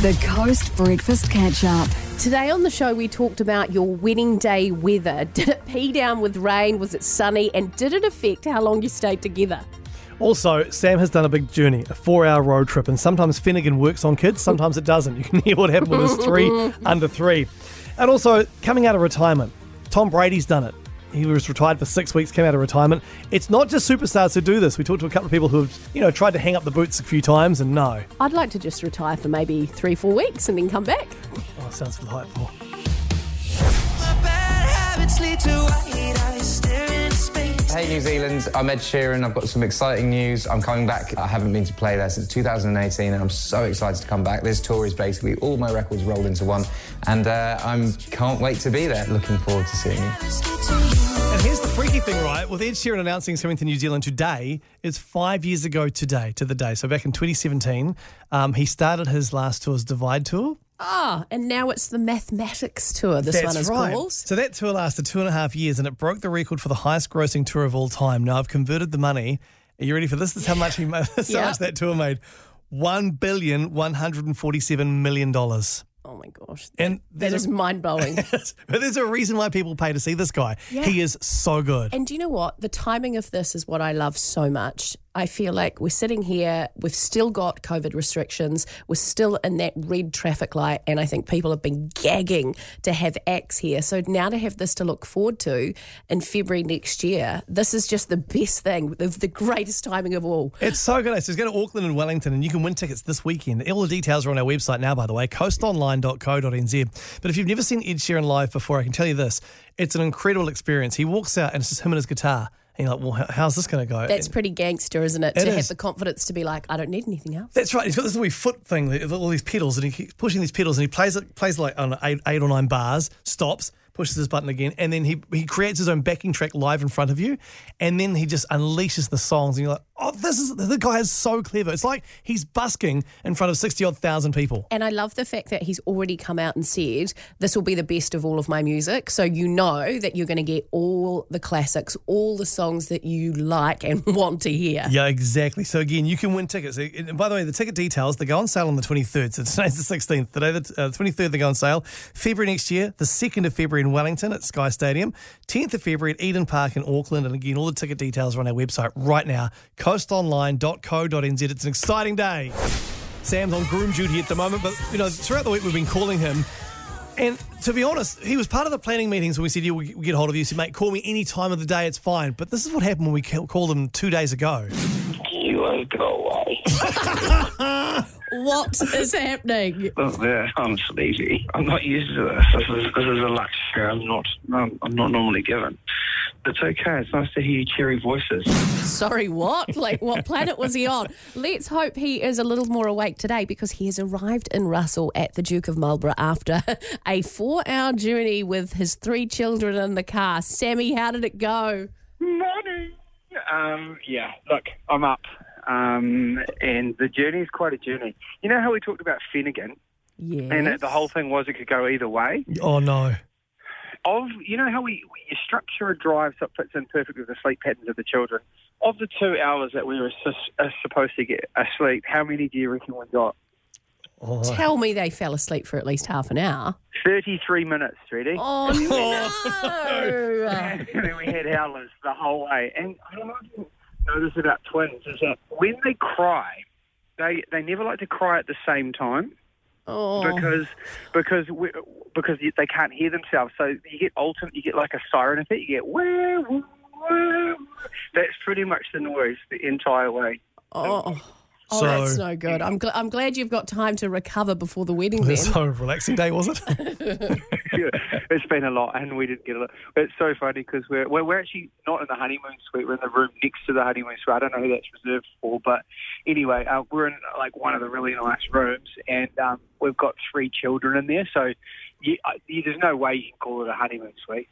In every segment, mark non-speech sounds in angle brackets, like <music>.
The Coast Breakfast Catch Up. Today on the show, we talked about your wedding day weather. <laughs> Did it pee down with rain? Was it sunny? And did it affect how long you stayed together? Also, Sam has done a big journey, a four hour road trip, and sometimes Phenergan works on kids, sometimes it doesn't. <laughs> You can hear what happened with his three <laughs> under three. And also, coming out of retirement, Tom Brady's done it. He was retired for six weeks, came out of retirement. It's not just superstars who do this. We talked to a couple of people who have, you know, tried to hang up the boots a few times, and no. I'd like to just retire for maybe three, four weeks and then come back. Oh, sounds delightful. Hey New Zealand, I'm Ed Sheeran. I've got some exciting news. I'm coming back. I haven't been to play there since 2018 and I'm so excited to come back. This tour is basically all my records rolled into one and uh, I can't wait to be there. Looking forward to seeing you. And here's the freaky thing, right? With Ed Sheeran announcing he's coming to New Zealand today, it's five years ago today, to the day. So back in 2017, um, he started his last tour's Divide Tour. Ah, and now it's the mathematics tour. This one is called. So that tour lasted two and a half years and it broke the record for the highest grossing tour of all time. Now I've converted the money. Are you ready for this? This is how much he made. Is how much that tour made. One billion one hundred and forty-seven million dollars. Oh my gosh, And that there's <laughs> mind blowing. but there's a reason why people pay to see this guy. Yeah. He is so good. And do you know what? The timing of this is what I love so much. I feel like we're sitting here, we've still got COVID restrictions, we're still in that red traffic light, and I think people have been gagging to have acts here. So now to have this to look forward to in February next year, this is just the best thing, the, the greatest timing of all. It's so good. So go to Auckland and Wellington and you can win tickets this weekend. All the details are on our website now, by the way, coastonline.co.nz. But if you've never seen Ed Sheeran live before, I can tell you this. It's an incredible experience. He walks out and it's just him and his guitar. And you're like, well, how's this going to go? That's pretty gangster, isn't it? It to have the confidence to be like, I don't need anything else. That's right. He's got this wee foot thing, all these pedals, and he keeps pushing these pedals, and he plays it, plays like on eight, eight or nine bars, stops, pushes his button again, and then he he creates his own backing track live in front of you, and then he just unleashes the songs, and you're like, oh, this is the guy is so clever. It's like he's busking in front of sixty odd thousand people. And I love the fact that he's already come out and said, This will be the best of all of my music. So you know that you're going to get all the classics, all the songs that you like and <laughs> want to hear. Yeah, exactly. So again, you can win tickets. And by the way, the ticket details they go on sale on the 23rd. So today's the 16th. Today, the uh, 23rd, they go on sale. February next year, the 2nd of February in Wellington at Sky Stadium. 10th of February at Eden Park in Auckland. And again, all the ticket details are on our website right now, coastonline.co.nz. It's an exciting day. Sam's on groom duty at the moment, but you know, throughout the week we've been calling him. And to be honest, he was part of the planning meetings when we said, yeah, we'll get hold of you. He said, mate, call me any time of the day, it's fine. But this is what happened when we called him two days ago. You won't go away. <laughs> What is happening? Oh, yeah, I'm sleepy. I'm not used to this. This is, this is a luxury I'm not, I'm, I'm not normally given. It's okay. It's nice to hear your cheery voices. Sorry, what? Like, what planet was he on? Let's hope he is a little more awake today because he has arrived in Russell at the Duke of Marlborough after a four hour journey with his three children in the car. Sammy, how did it go? Morning. Um, yeah, look, I'm up. Um, and the journey is quite a journey. You know how we talked about Phenergan? Yeah. And the whole thing was it could go either way? Oh, no. Of You know how we, we you structure a drive so it fits in perfectly with the sleep patterns of the children? Of the two hours that we were sus- uh, supposed to get asleep, how many do you reckon we got? Oh. Tell me they fell asleep for at least half an hour. 33 minutes, ready? Oh, <laughs> no. <laughs> and then we had howlers the whole way. And I don't know if you notice about twins is that when they cry, they they never like to cry at the same time Oh. because because we, because they can't hear themselves. So you get alternate, you get like a siren effect. You get woo, woo, woo. That's pretty much the noise the entire way. Oh. Oh, So- that's no good. I'm, gl- I'm glad you've got time to recover before the wedding then. So relaxing day, was it? <laughs> it's been a lot, and we didn't get a lot. It's so funny because we're, we're we're actually not in the honeymoon suite. We're in the room next to the honeymoon suite. I don't know who that's reserved for, but anyway, uh, we're in like one of the really nice rooms, and um, we've got three children in there. So you, uh, you, there's no way you can call it a honeymoon suite.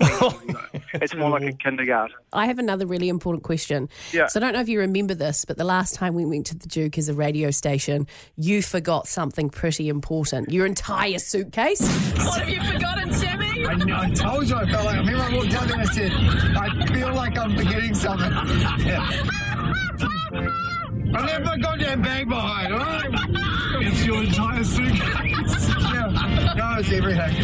It's more like a kindergarten. I have another really important question. Yeah. So I don't know if you remember this, but the last time we went to the Duke as a radio station, you forgot something pretty important. Your entire suitcase. What have you forgotten, Sammy? I, kn- I told you I felt like I remember I walked down there and I said, I feel like I'm forgetting something. Yeah. <laughs> I left my goddamn bag behind, all right? It's your entire suitcase. <laughs> yeah. No, it's everything.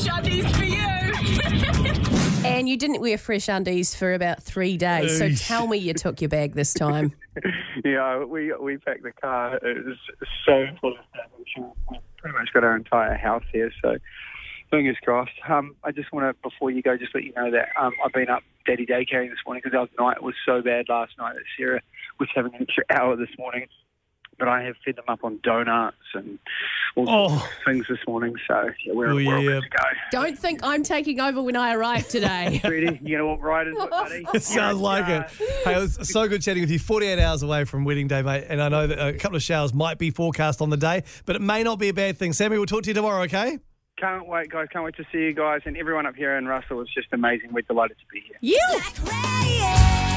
Fresh undies for you. <laughs> And you didn't wear fresh undies for about three days. So tell me you took your bag this time. <laughs> Yeah, we we packed the car. It was so full of stuff. We pretty much got our entire house here, so fingers crossed. Um, I just want to, before you go, just let you know that um, I've been up daddy daycaring this morning because our night was so bad last night that Sarah was having an extra hour this morning. But I have fed them up on donuts and all sorts Oh. of things this morning, so yeah, we're, Oh, we're all yeah. good to go. Don't think I'm taking over when I arrive today. <laughs> Sweetie, you gonna walk right into it, buddy? <laughs> It sounds like it. Hey, it was so good chatting with you. 48 hours away from wedding day, mate. And I know that a couple of showers might be forecast on the day, but it may not be a bad thing. Sammy, we'll talk to you tomorrow, okay? Can't wait, guys. Can't wait to see you guys and everyone up here in Russell. It's just amazing. We're delighted to be here. you.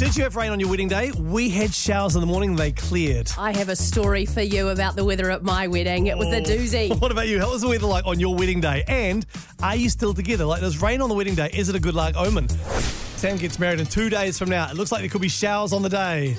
Did you have rain on your wedding day? We had showers in the morning, they cleared. I have a story for you about the weather at my wedding. It was a oh. doozy. <laughs> What about you? How was the weather like on your wedding day? And are you still together? Like, does rain on the wedding day, is it a good luck omen? Sam gets married in two days from now. It looks like there could be showers on the day.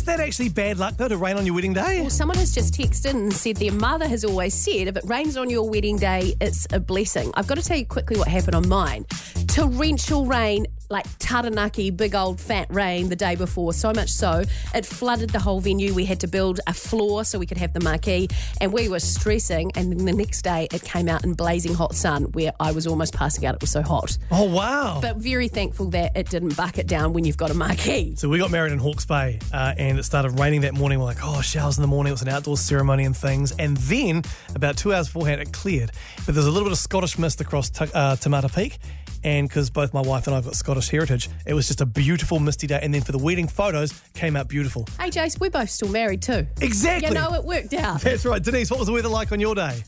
Is that actually bad luck, though, to rain on your wedding day? Well, someone has just texted and said their mother has always said if it rains on your wedding day, it's a blessing. I've got to tell you quickly what happened on mine. Torrential rain, like Taranaki, big old fat rain the day before, so much so it flooded the whole venue. We had to build a floor so we could have the marquee, and we were stressing. And then the next day, it came out in blazing hot sun where I was almost passing out. It was so hot. Oh, wow. But very thankful that it didn't bucket down when you've got a marquee. So we got married in Hawke's Bay, uh, and it started raining that morning. We're like, oh, showers in the morning. It was an outdoor ceremony and things. And then about two hours beforehand, it cleared. But there's a little bit of Scottish mist across t- uh, Te Mata Peak. And because both my wife and I have got Scottish heritage, it was just a beautiful misty day. And then for the wedding photos, came out beautiful. Hey, Jace, we're both still married too. Exactly. You know, it worked out. <laughs> That's right. Denise, what was the weather like on your day?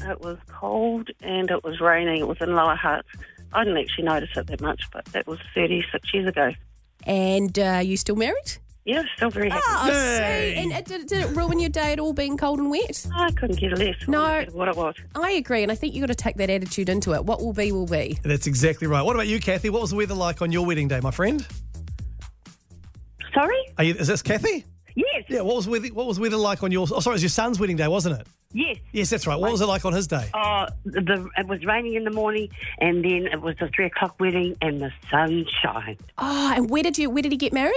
It was cold and it was raining. It was in Lower Hutt. I didn't actually notice it that much, but that was 36 years ago. And uh, you still married? Yeah, still very happy. Oh, Yay. see. And it, did, did it ruin your day at all being cold and wet? Oh, I couldn't care less No. what it was. I agree, and I think you've got to take that attitude into it. What will be, will be. That's exactly right. What about you, Kathy? What was the weather like on your wedding day, my friend? Sorry? Are you, is this Kathy? Yes. Yeah. What was weather, what was the weather like on your? Oh, sorry, it was your son's wedding day, wasn't it? Yes. Yes, that's right. What was it like on his day? Oh, the, it was raining in the morning, and then it was the three o'clock wedding, and the sun shined Oh, and where did you? Where did he get married?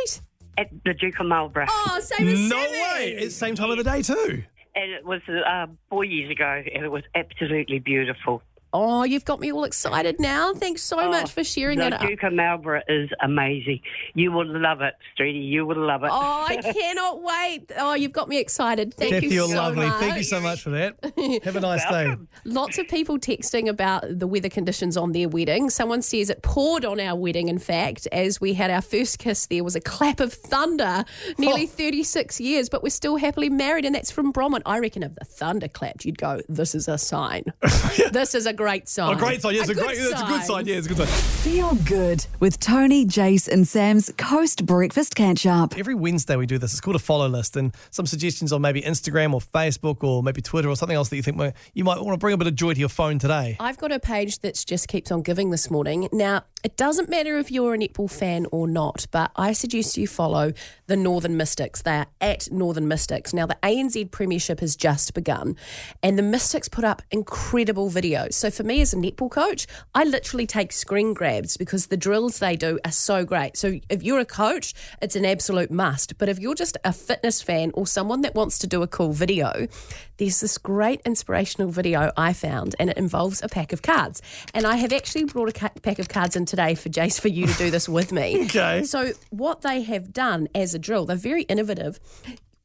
At the Duke of Marlborough. Oh, same as No Sammy. way! It's same time of the day too. And it was uh, four years ago, and it was absolutely beautiful. Oh, you've got me all excited now. Thanks so Oh, much for sharing the it. up. Duke of Marlborough is amazing. You will love it, Streety. You will love it. Oh, I <laughs> cannot wait. Oh, you've got me excited. Thank Kathy, you you're so lovely. much. Thank you so much for that. Have a nice day. Lots of people texting about the weather conditions on their wedding. Someone says it poured on our wedding, in fact, as we had our first kiss. There was a clap of thunder, nearly 36 years, but we're still happily married, and that's from Bromwich. I reckon if the thunder clapped, you'd go, This is a sign. <laughs> This is a great sign. A great sign. Yeah, it's a, good great. It's a good sign. Yeah, it's a good sign. Feel good with Tony, Jace, and Sam's Coast Breakfast Catch Up. Every Wednesday we do this. It's called a follow list, and some suggestions on maybe Instagram or Facebook or maybe Twitter or something else that you think might- you might want to bring a bit of joy to your phone today. I've got a page that just keeps on giving this morning. Now, it doesn't matter if you're a netball fan or not, but I suggest you follow the Northern Mystics. They are at Northern Mystics. Now, the ANZ Premiership has just begun, and the Mystics put up incredible videos. So, for me as a netball coach, I literally take screen grabs because the drills they do are so great. So, if you're a coach, it's an absolute must. But if you're just a fitness fan or someone that wants to do a cool video, there's this great inspirational video I found, and it involves a pack of cards. And I have actually brought a pack of cards in today for Jace for you to do this with me. <laughs> Okay. So, what they have done as a drill, they're very innovative.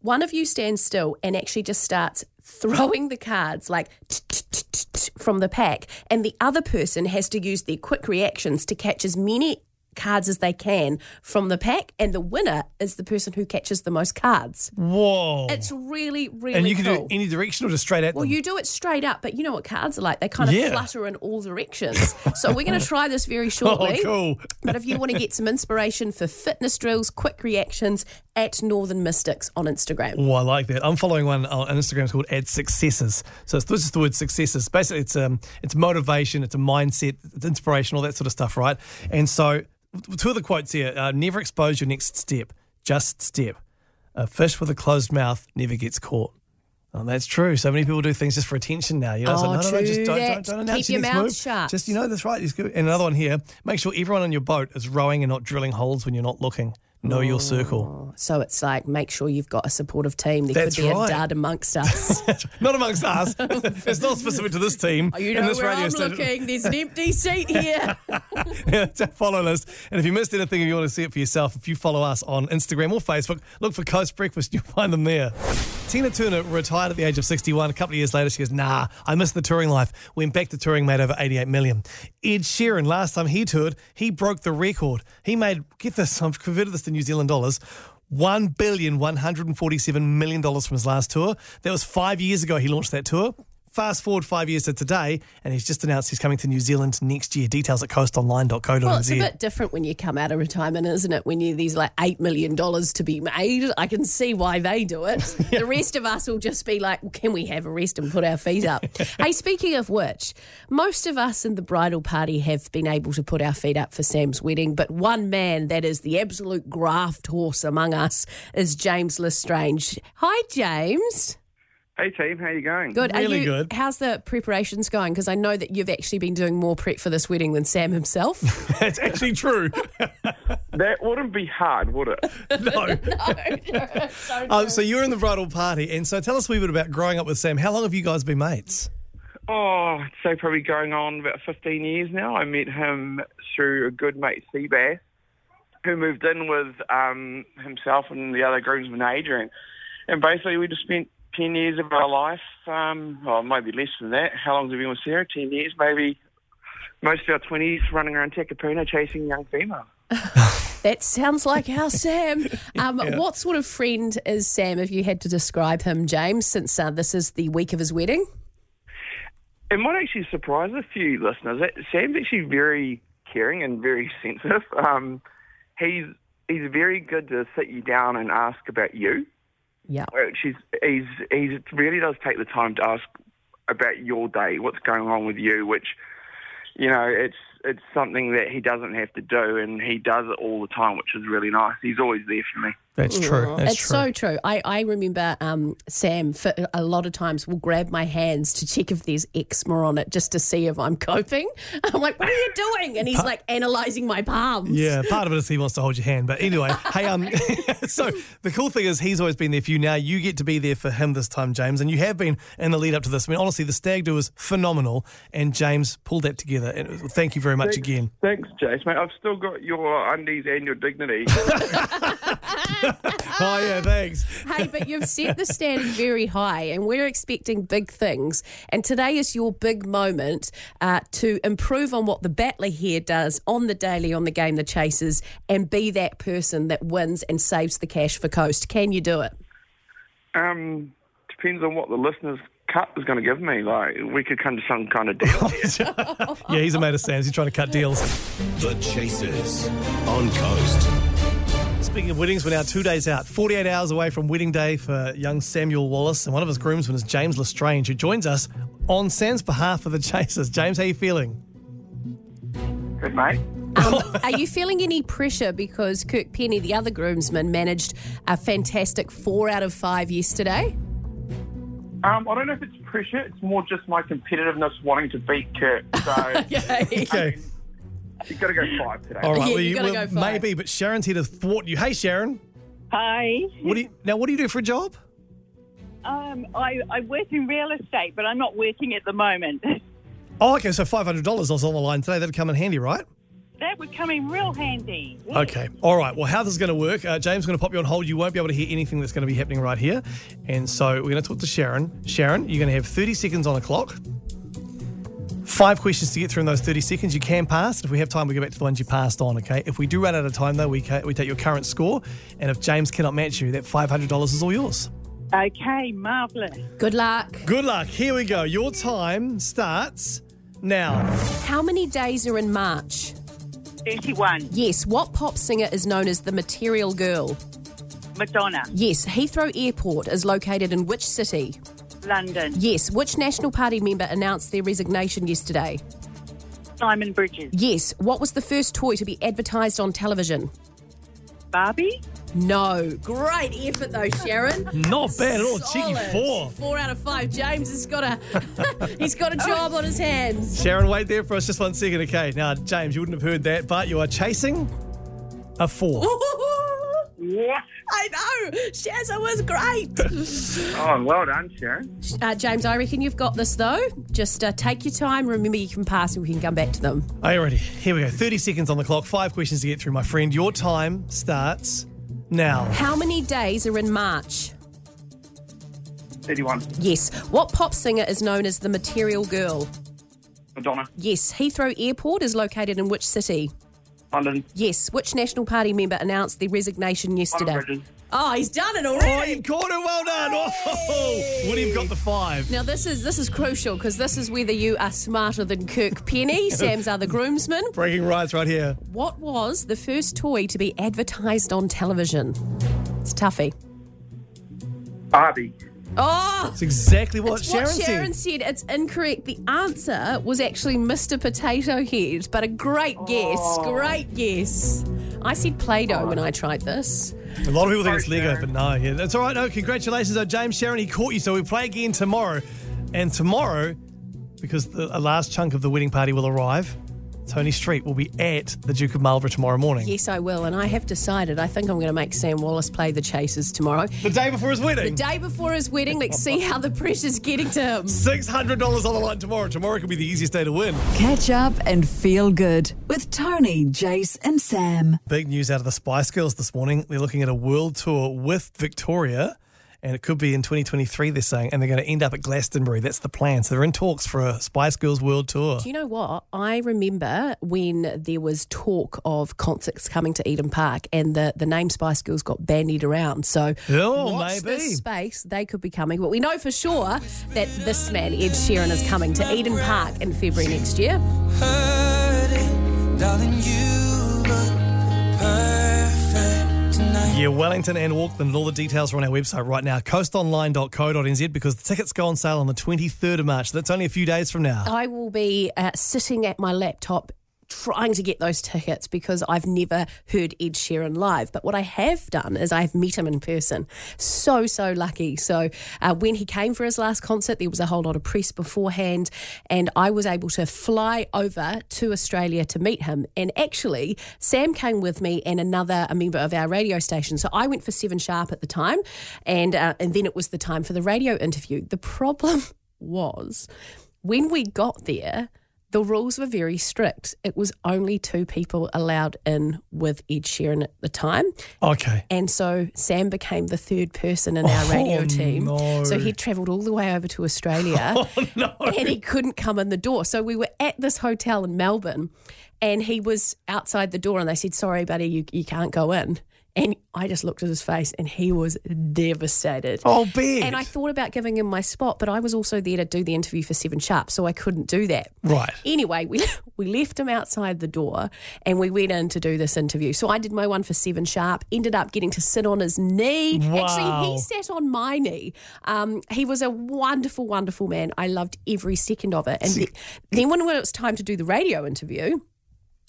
One of you stands still and actually just starts throwing the cards like from the pack, and the other person has to use their quick reactions to catch as many cards as they can from the pack, and the winner is the person who catches the most cards. Whoa. It's really, really and you can cool. do it any direction or just straight at Well, them? you do it straight up, but you know what cards are like. They kind of Yeah. flutter in all directions. so we're going to try this very <laughs> shortly. Oh, cool. But if you want to get some inspiration for fitness drills, quick reactions, at Northern Mystics on Instagram. Oh, I like that. I'm following one on Instagram it's called Add Successes. So it's this is the word successes. Basically, it's um, it's motivation, it's a mindset, it's inspiration, all that sort of stuff, right? And so, two of the quotes here: uh, "Never expose your next step, just step. A fish with a closed mouth never gets caught." Oh, that's true. So many people do things just for attention now. You know, so Oh, no, no, no, just don't, don't, don't announce Keep your your mouth move. shut. Just you know, that's right. It's good. And another one here: make sure everyone on your boat is rowing and not drilling holes when you're not looking. Know your circle. Oh, so it's like make sure you've got a supportive team. There That's could be right. a dud amongst <laughs> us. Not amongst us. <laughs> it's not specific to this team. Oh, you know this where radio I'm station. looking. There's an empty <laughs> seat here. yeah, it's our follow list. And if you missed anything, if you want to see it for yourself, if you follow us on Instagram or Facebook, look for Coast Breakfast. You'll find them there. Tina Turner retired at the age of 61. A couple of years later, she goes, nah, I missed the touring life. Went back to touring, made over 88 million. Ed Sheeran, last time he toured, he broke the record. He made, get this, I've converted this to New Zealand dollars. One billion one hundred and forty-seven million dollars from his last tour. That was five years ago. He launched that tour. Fast forward five years to today, and he's just announced he's coming to New Zealand next year. Details at coastonline.co.nz. Well, it's a bit different when you come out of retirement, isn't it? When you there's like eight million dollars to be made, I can see why they do it. <laughs> The rest of us will just be like, "Can we have a rest and put our feet up?" <laughs> hey, speaking of which, most of us in the bridal party have been able to put our feet up for Sam's wedding, but one man that is the absolute graft horse among us is James Lestrange. Hi, James. Hey team, how you going? Good. Are Really you- good. How's the preparations going? Because I know that you've actually been doing more prep for this wedding than Sam himself. <laughs> That's actually true. <laughs> That wouldn't be hard, would it? <laughs> no. Um, so you're in the bridal party, and so tell us a wee bit about growing up with Sam. How long have you guys been mates? Oh, I'd say probably going on about 15 years now. I met him through a good mate, Seabass, who moved in with um, himself and the other groomsman, Adrian. And basically, we just spent 10 years of our life, um, well, maybe less than that. How long have we been with Sarah? 10 years, maybe most of our 20s running around Takapuna chasing young females. <laughs> That sounds like our Sam. Um, What sort of friend is Sam, if you had to describe him, James, since uh, this is the week of his wedding? It might actually surprise a few listeners. That- Sam's actually very caring and very sensitive. Um, he's he's very good to sit you down and ask about you. Yeah. Is he's he really does take the time to ask about your day, what's going on with you, which you know it's it's something that he doesn't have to do, and he does it all the time, which is really nice. He's always there for me. That's true. That's it's true. so true. I, I remember um, Sam for a lot of times will grab my hands to check if there's eczema on it just to see if I'm <laughs> coping. I'm like, what are you doing? And he's like analysing my palms. Yeah, part of it is he wants to hold your hand. But anyway, <laughs> hey, um, <laughs> so the cool thing is he's always been there for you. Now you get to be there for him this time, James, and you have been in the lead up to this. I mean, honestly, the stag do was phenomenal, and James pulled that together. And thank you very much again. Thanks, Jace, mate. I've still got your undies and your dignity. <laughs> oh yeah, thanks. <laughs> hey, but you've set the standard very high, and we're expecting big things. And today is your big moment uh, to improve on what the battler here does on the daily, on the game, the chasers, and be that person that wins and saves the cash for Coast. Can you do it? Um, depends on what the listeners' cut is going to give me. Like, we could come to some kind of deal. <laughs> Yeah, he's a mate of Sam's. He's trying to cut deals. The Chasers on Coast. Speaking of weddings, we're now two days out, 48 hours away from wedding day for young Samuel Wallace, and one of his groomsmen is James Lestrange, who joins us on Sam's behalf for the Chasers. James, how are you feeling? Good, mate. Um, are you feeling any pressure because Kirk Penny, the other groomsman, managed a fantastic four out of five yesterday? Um, I don't know if it's pressure. It's more just my competitiveness wanting to beat Kirk. So <laughs> Okay. You've got to go five today. All right. Yeah, well, you gotta well, go five. maybe, but Sharon's here to thwart you. Hey, Sharon. Hi. What do you now? What do you do for a job? Um, I, I work in real estate, but I'm not working at the moment. <laughs> Oh, okay. So five hundred dollars was on the line today. That'd come in handy, right? that would come in real handy. Okay. All right. Well, how this is going to work? Uh, James is going to pop you on hold. You won't be able to hear anything that's going to be happening right here, and so we're going to talk to Sharon. Sharon, you're going to have thirty seconds on the clock. Five questions to get through in those 30 seconds. You can pass. If we have time, we go back to the ones you passed on, okay? If we do run out of time, though, we, ca- we take your current score. And if James cannot match you, that $500 is all yours. Okay, marvellous. Good luck. Good luck. Here we go. Your time starts now. How many days are in March? 31. Yes. What pop singer is known as the Material Girl? Madonna. Yes. Heathrow Airport is located in which city? London. Yes. Which National Party member announced their resignation yesterday? Simon Bridges. Yes. What was the first toy to be advertised on television? Barbie. No. Great effort though, Sharon. Not bad at all. Cheeky Solid. four. Four out of five. James has got a <laughs> he's got a job on his hands. Sharon, wait there for us just one second, okay? Now, James, you wouldn't have heard that, but you are chasing a four. <laughs> What? I know. Shazza was great. <laughs> Oh, well done, Sharon. Uh, James, I reckon you've got this though. Just uh, take your time. Remember, you can pass and we can come back to them. Are you ready? Here we go. 30 seconds on the clock. Five questions to get through, my friend. Your time starts now. How many days are in March? 31. Yes. What pop singer is known as the Material Girl? Madonna. Yes. Heathrow Airport is located in which city? London. Yes. Which National Party member announced their resignation yesterday? Oh, he's done it already. Oh, already. you caught it. Well done. Oh, William got the five. Now this is this is crucial because this is whether you are smarter than Kirk Penny, <laughs> Sam's other groomsman. Breaking rights right here. What was the first toy to be advertised on television? It's toughy. Barbie. Oh, That's exactly what it's Sharon, what Sharon said. said. It's incorrect. The answer was actually Mr. Potato Head, but a great guess. Oh. Great guess. I said Play-Doh when I tried this. A lot of people think it's Lego, but no. Yeah, that's all right. No, congratulations, though, James Sharon. He caught you, so we play again tomorrow. And tomorrow, because the, a last chunk of the wedding party will arrive, Tony Street will be at the Duke of Marlborough tomorrow morning. Yes, I will, and I have decided. I think I'm going to make Sam Wallace play the Chasers tomorrow. The day before his wedding. The day before his wedding, let's see how the pressure's getting to him. $600 on the line tomorrow. Tomorrow could be the easiest day to win. Catch up and feel good with Tony, Jace, and Sam. Big news out of the Spice Girls this morning. They're looking at a world tour with Victoria, and it could be in 2023, they're saying, and they're going to end up at Glastonbury. That's the plan. So they're in talks for a Spice Girls world tour. Do you know what? I remember when there was talk of concerts coming to Eden Park and the, the name Spice Girls got bandied around. So Oh, watch maybe. this space. They could be coming. But we know for sure that this man, Ed Sheeran, is coming to Eden Park in February next year. Yeah, Wellington and Auckland, and all the details are on our website right now, coastonline.co.nz, because the tickets go on sale on the 23rd of March. That's only a few days from now. I will be uh, sitting at my laptop trying to get those tickets because I've never heard Ed Sheeran live. But what I have done is I've met him in person. So, so lucky. So, uh, when he came for his last concert, there was a whole lot of press beforehand, and I was able to fly over to Australia to meet him. And actually, Sam came with me and another a member of our radio station. So, I went for Seven Sharp at the time, and, uh, and then it was the time for the radio interview. The problem <laughs> was when we got there, the rules were very strict. It was only two people allowed in with Ed Sheeran at the time. Okay. And so Sam became the third person in our oh, radio Oh, team. no. So he travelled all the way over to Australia <laughs> Oh, no. and he couldn't come in the door. So we were at this hotel in Melbourne and he was outside the door and they said, Sorry, buddy, you, you can't go in. And I just looked at his face and he was devastated. Oh, big. And I thought about giving him my spot, but I was also there to do the interview for Seven Sharp, so I couldn't do that. Right. Anyway, we <laughs> we left him outside the door and we went in to do this interview. So I did my one for Seven Sharp, ended up getting to sit on his knee. Wow. Actually, he sat on my knee. Um, he was a wonderful, wonderful man. I loved every second of it. And the, then when it was time to do the radio interview,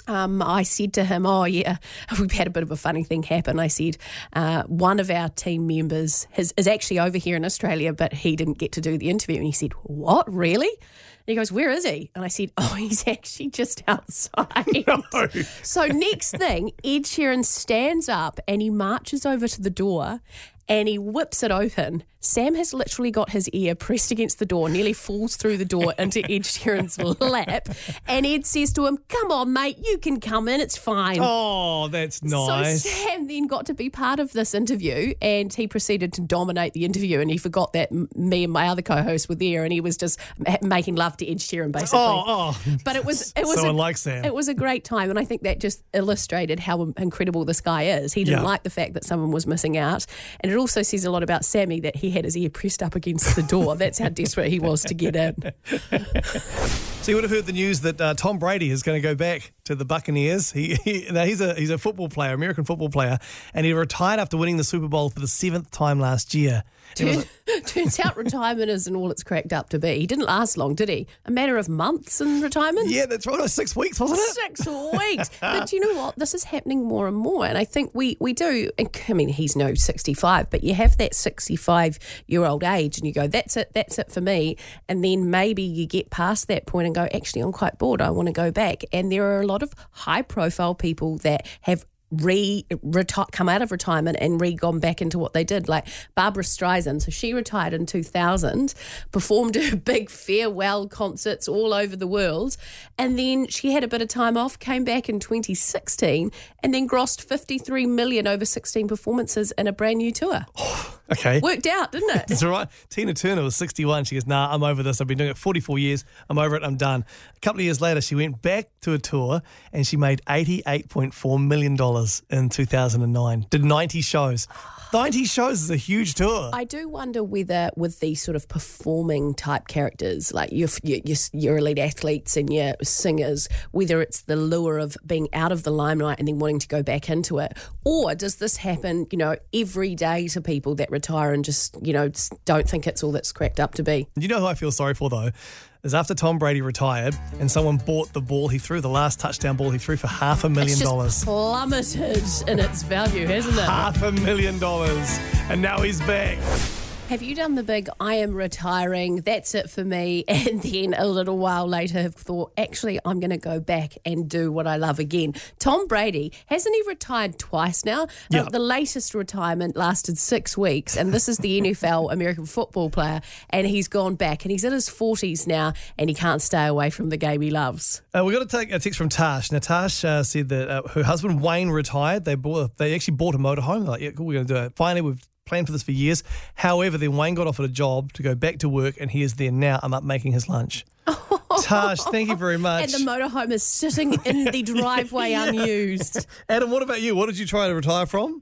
um, I said to him, Oh, yeah, <laughs> we've had a bit of a funny thing happen. I said, uh, One of our team members has, is actually over here in Australia, but he didn't get to do the interview. And he said, What, really? He goes, Where is he? And I said, Oh, <laughs> he's actually just outside. <laughs> So, next thing, Ed Sheeran stands up and he marches over to the door and he whips it open. Sam has literally got his ear pressed against the door, nearly falls through the door into <laughs> Ed Sheeran's lap. And Ed says to him, Come on, mate, you can come in, it's fine. Oh, that's nice. So Sam then got to be part of this interview, and he proceeded to dominate the interview. And he forgot that m- me and my other co-host were there, and he was just ma- making love to Ed Sheeran, basically. Oh, oh. But it was it was So a, unlike Sam. It was a great time, and I think that just illustrated how incredible this guy is. He didn't Yeah. like the fact that someone was missing out, and it also says a lot about Sammy that he had his ear pressed up against the door. That's how desperate he was to get in. <laughs> So you would have heard the news that uh, Tom Brady is going to go back to the Buccaneers. He, he now he's a he's a football player, American football player, and he retired after winning the Super Bowl for the seventh time last year. Was- <laughs> Turns out retirement isn't all it's cracked up to be. He didn't last long, did he? A matter of months in retirement. yeah, that's right. Six weeks, wasn't it? Six weeks. But you know what? This is happening more and more. And I think we, we do. and I mean, he's no 65, but you have that 65 year old age and you go, that's it, that's it for me. And then maybe you get past that point and go, actually, I'm quite bored. I want to go back. And there are a lot of high profile people that have re reti- come out of retirement and re gone back into what they did like Barbra Streisand so she retired in 2000 performed her <laughs> big farewell concerts all over the world and then she had a bit of time off came back in 2016 and then grossed 53 million over 16 performances in a brand new tour <sighs> Okay. worked out didn't it <laughs> That's all right. Tina Turner was 61. She goes, nah, I'm over this. I've been doing it 44 years. I'm over it. I'm done. A couple of years later, she went back to a tour and she made $88.4 million in 2009. Did 90 shows. 90 shows is a huge tour. I do wonder whether with these sort of performing type characters, like your, your, your, your elite athletes and your singers, whether it's the lure of being out of the limelight and then wanting to go back into it, or does this happen, you know, every day to people that retire and just, you know, don't think it's all that's cracked up to be? You know who I feel sorry for though? Is after Tom Brady retired and someone bought the ball he threw, the last touchdown ball he threw for half a million It's just dollars. plummeted in its value, hasn't it? Half a million dollars. And now he's back. Have you done the big I am retiring, that's it for me, <laughs> and then a little while later have thought, actually, I'm going to go back and do what I love again? Tom Brady, hasn't he retired twice now? Yeah. Uh, the latest retirement lasted six weeks, and this is the <laughs> NFL American football player, and he's gone back, and he's in his 40s now, and he can't stay away from the game he loves. Uh, we've got to take a text from Tash. Now, Tash uh, said that uh, her husband Wayne retired. They bought, they actually bought a motorhome. They're like, yeah, cool, we're going to do it. Finally, we've planned for this for years. However, then Wayne got offered a job to go back to work, and he is there now. I'm up making his lunch. <laughs> Tash, thank you very much. And the motorhome is sitting in the <laughs> driveway unused. Adam, what about you? What did you try to retire from?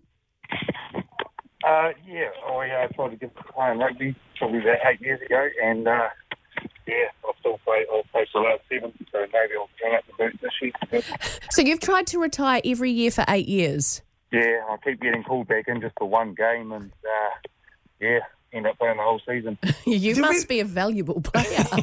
Uh, yeah, I uh, tried to get playing rugby probably about eight years ago, and uh, yeah, I'll still play. I'll play till about seven, so maybe I'll hang up the boot this year. <laughs> So you've tried to retire every year for eight years. Yeah, I keep getting called back in just for one game, and uh, yeah, end up playing the whole season. <laughs> You must be a valuable player. <laughs>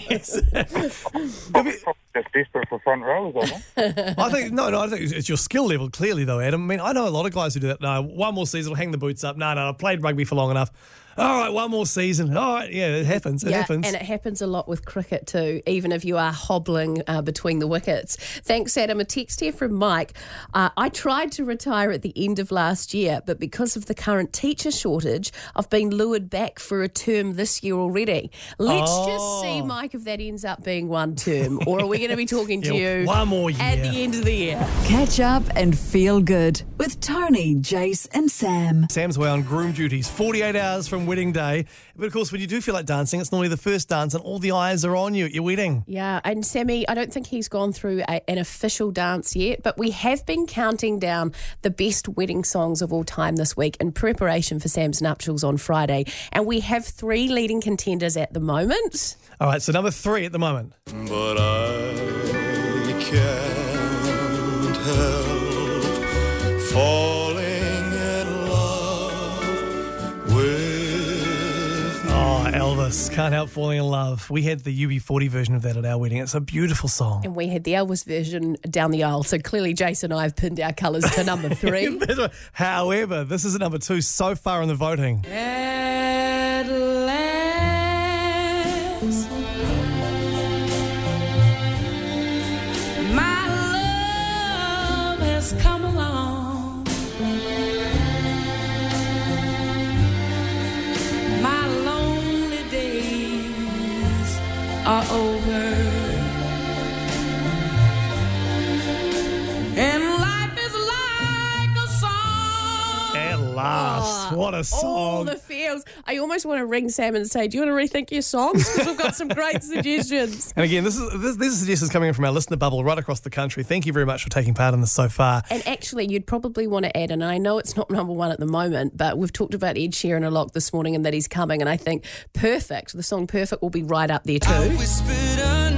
Probably just desperate for front rows, I think. I think no, no. I think it's- it's your skill level, clearly, though, Adam. I mean, I know a lot of guys who do that. No, one more season, hang the boots up. No, no, I played rugby for long enough. All right, one more season. All right, yeah, it happens. It yeah, happens. and it happens a lot with cricket too, even if you are hobbling uh, between the wickets. Thanks, Adam. A text here from Mike. Uh, I tried to retire at the end of last year, but because of the current teacher shortage, I've been lured back for a term this year already. Let's Oh. just see, Mike, if that ends up being one term, or are we going to be talking <laughs> to Yeah, you one more year. at the end of the year? Catch up and feel good with Tony, Jace, and Sam. Sam's away on groom duties, 48 hours from wedding day. But of course, when you do feel like dancing, it's normally the first dance and all the eyes are on you at your wedding. Yeah, and Sammy, I don't think he's gone through a, an official dance yet, but we have been counting down the best wedding songs of all time this week in preparation for Sam's nuptials on Friday. And we have three leading contenders at the moment. All right, so number three at the moment. But I can't help with Elvis, Can't Help Falling in Love. We had the UB40 version of that at our wedding. It's a beautiful song. And we had the Elvis version down the aisle. So clearly, Jason and I have pinned our colours to number <laughs> three. However, this is at number two so far in the voting. At what a song. All the feels. I almost want to ring Sam and say, "Do you want to rethink your songs? Because we've got some great <laughs> suggestions." And again, this is this, these are suggestions coming in from our listener bubble right across the country. Thank you very much for taking part in this so far. And actually, you'd probably want to add, and I know it's not <laughs> number one at the moment, but we've talked about Ed Sheeran a lot this morning and that he's coming. And I think Perfect, the song Perfect, will be right up there too.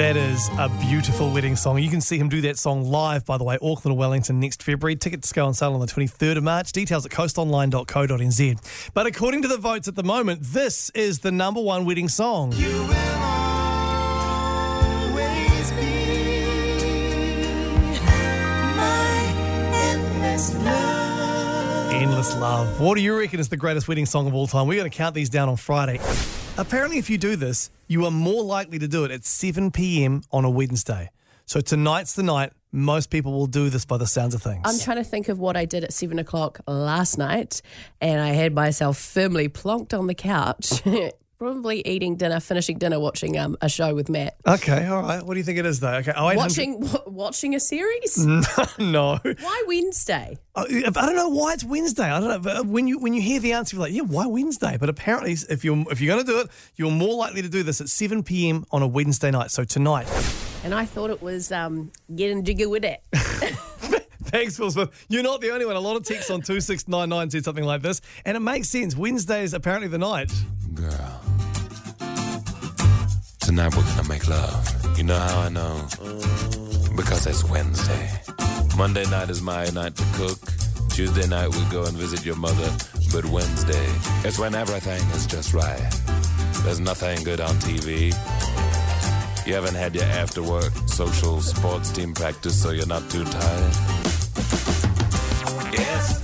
That is a beautiful wedding song. You can see him do that song live, by the way, Auckland or Wellington next February. Tickets go on sale on the 23rd of March. Details at coastonline.co.nz. But according to the votes at the moment, this is the number one wedding song. Endless Love. What do you reckon is the greatest wedding song of all time? We're going to count these down on Friday. Apparently, if you do this, you are more likely to do it at 7 p.m. on a Wednesday. So tonight's the night. Most people will do this by the sounds of things. I'm trying to think of what I did at seven o'clock last night, and I had myself firmly plonked on the couch, <laughs> probably eating dinner, finishing dinner, watching um, a show with Matt. okay, all right. What do you think it is, though? Okay, oh, 0800 Watching w- watching a series? <laughs> no. Why Wednesday? I I don't know why it's Wednesday. I don't know. But when you when you hear the answer, you're like, yeah, why Wednesday? But apparently, if you're if you're going to do it, you're more likely to do this at 7 p.m. on a Wednesday night. So tonight. And I thought it was um, getting jiggy with it. <laughs> <laughs> Thanks, Phil Smith. You're not the only one. A lot of texts on 2699 said something like this. And it makes sense. Wednesday is apparently the night. Girl. Tonight we're gonna make love. You know how I know? Because it's Wednesday. Monday night is my night to cook. Tuesday night we go and visit your mother. But Wednesday is when everything is just right. There's nothing good on TV. You haven't had your after work social sports team practice, so you're not too tired. Yes,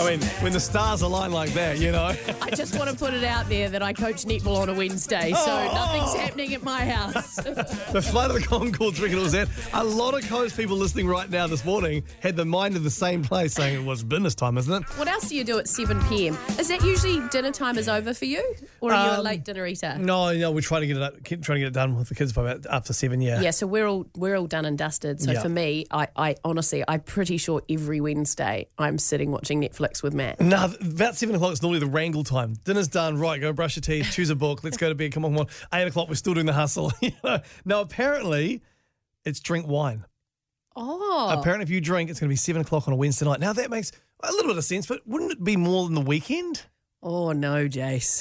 I mean, when the stars align like that, you know. <laughs> I just want to put it out there that I coach netball on a Wednesday, so Oh. nothing's happening at my house. <laughs> the flight of the Conchords reckon it was that. A lot of coast people listening right now this morning had the mind of the same place saying it was business time, isn't it? what else do you do at 7 p.m.? Is that usually dinner time is over for you? Or are you a Um, late dinner eater? No, no, we're trying to get it up, keep trying to get it done with the kids by about to seven, yeah. Yeah, so we're all we're all done and dusted. So Yeah. for me, I, I honestly, I'm pretty sure every Wednesday I'm sitting watching Netflix with Matt. No, about seven o'clock is normally the wrangle time. Dinner's done, right? Go brush your teeth, choose a book, let's go to bed. Come on, come on. Eight o'clock, we're still doing the hustle. <laughs> you know? No, apparently, it's drink wine. Oh, Apparently, if you drink, it's going to be seven o'clock on a Wednesday night. Now that makes a little bit of sense, but wouldn't it be more than the weekend? Oh no, Jace.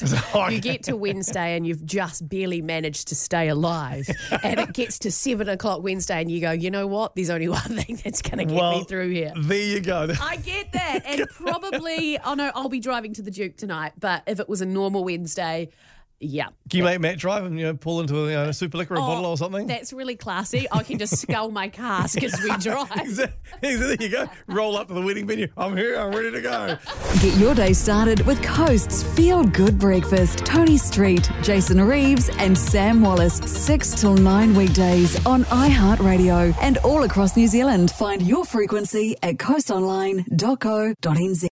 <laughs> You get to Wednesday and you've just barely managed to stay alive. <laughs> and it gets to seven o'clock Wednesday and you go, you know what? There's only <laughs> one thing that's going to get me through here. There you go. I get that. And probably, oh no, I'll be driving to the Duke tonight. But if it was a normal Wednesday, yeah. Can you make Matt drive and you know pull into a, you know, a super liquor or Oh, bottle or something? That's really classy. I can just <laughs> scull my cask as we drive. <laughs> there you go. Roll up to the wedding venue. I'm here. I'm ready to go. Get your day started with Coast's Feel Good Breakfast. Tony Street, Jason Reeves, and Sam Wallace. 6 till 9 weekdays on iHeartRadio and all across New Zealand. Find your frequency at coastonline.co.nz.